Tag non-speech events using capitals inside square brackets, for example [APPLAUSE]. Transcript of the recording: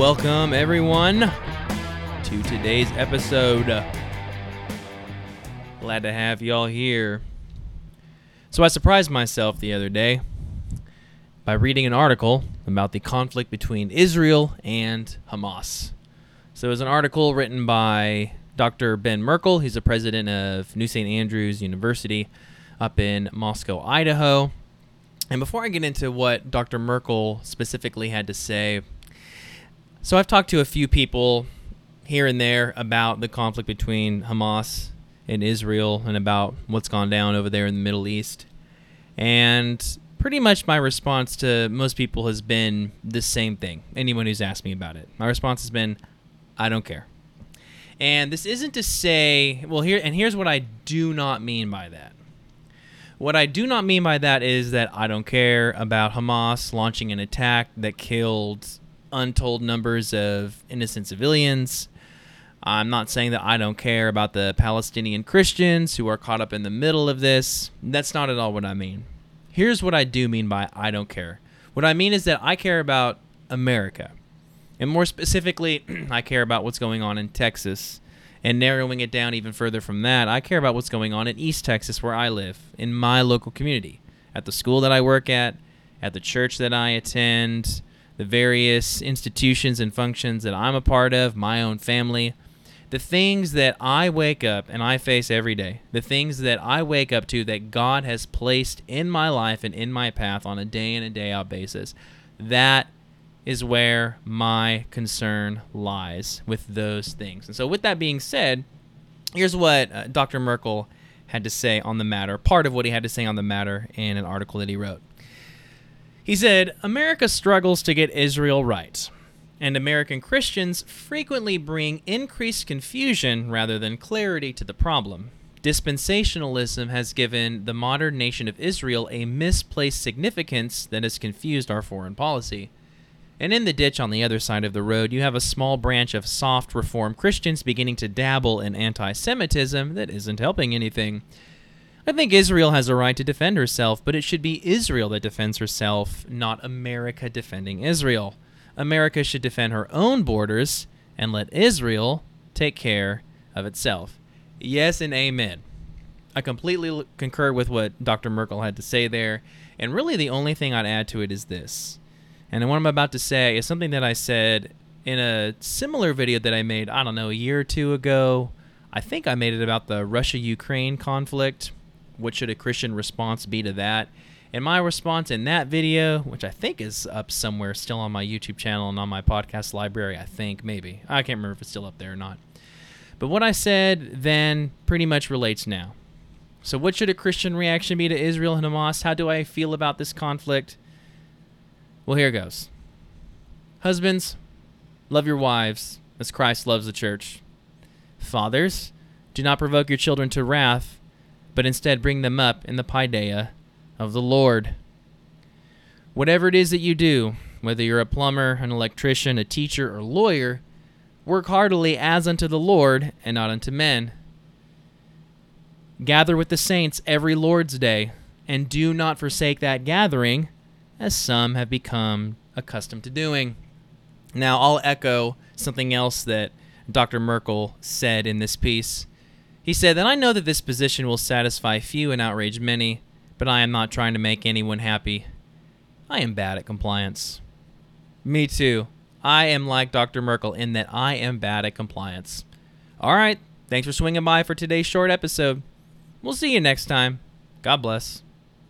welcome everyone to today's episode. Glad to have y'all here. So, I surprised myself the other day by reading an article about the conflict between Israel and Hamas. So, it was an article written by Dr. Ben Merkle. He's the president of New St. Andrews University up in Moscow, Idaho. And before I get into what Dr. Merkle specifically had to say, so I've talked to a few people here and there about the conflict between Hamas and Israel and about what's gone down over there in the Middle East. And pretty much my response to most people has been the same thing. Anyone who's asked me about it. My response has been I don't care. And this isn't to say, well, here and here's what I do not mean by that. What I do not mean by that is that I don't care about Hamas launching an attack that killed untold numbers of innocent civilians. I'm not saying that I don't care about the Palestinian Christians who are caught up in the middle of this. That's not at all what I mean. Here's what I do mean by I don't care. What I mean is that I care about America. And more specifically, [CLEARS THROAT] I care about what's going on in Texas and narrowing it down even further from that, I care about what's going on in East Texas, where I live, in my local community, at the school that I work at, at the church that I attend, the various institutions and functions that I'm a part of, my own family. The things that I wake up and I face every day, the things that I wake up to that God has placed in my life and in my path on a day in and day out basis, that is where my concern lies with those things. And so, with that being said, here's what uh, Dr. Merkle had to say on the matter, part of what he had to say on the matter in an article that he wrote. He said, America struggles to get Israel right, and American Christians frequently bring increased confusion rather than clarity to the problem. Dispensationalism has given the modern nation of Israel a misplaced significance that has confused our foreign policy. And in the ditch on the other side of the road, you have a small branch of soft reform Christians beginning to dabble in anti Semitism that isn't helping anything. I think Israel has a right to defend herself, but it should be Israel that defends herself, not America defending Israel. America should defend her own borders and let Israel take care of itself. Yes and amen. I completely concur with what Dr. Merkle had to say there, and really the only thing I'd add to it is this. And what I'm about to say is something that I said in a similar video that I made, I don't know, a year or two ago. I think I made it about the Russia Ukraine conflict. What should a Christian response be to that? And my response in that video, which I think is up somewhere still on my YouTube channel and on my podcast library, I think, maybe. I can't remember if it's still up there or not. But what I said then pretty much relates now. So, what should a Christian reaction be to Israel and Hamas? How do I feel about this conflict? Well, here goes. Husbands, love your wives as Christ loves the church. Fathers, do not provoke your children to wrath, but instead bring them up in the paideia of the Lord. Whatever it is that you do, whether you're a plumber, an electrician, a teacher, or lawyer, work heartily as unto the Lord and not unto men. Gather with the saints every Lord's day, and do not forsake that gathering as some have become accustomed to doing. Now, I'll echo something else that Dr. Merkle said in this piece. He said that I know that this position will satisfy few and outrage many, but I am not trying to make anyone happy. I am bad at compliance. Me too. I am like Dr. Merkle in that I am bad at compliance. All right, thanks for swinging by for today's short episode. We'll see you next time. God bless.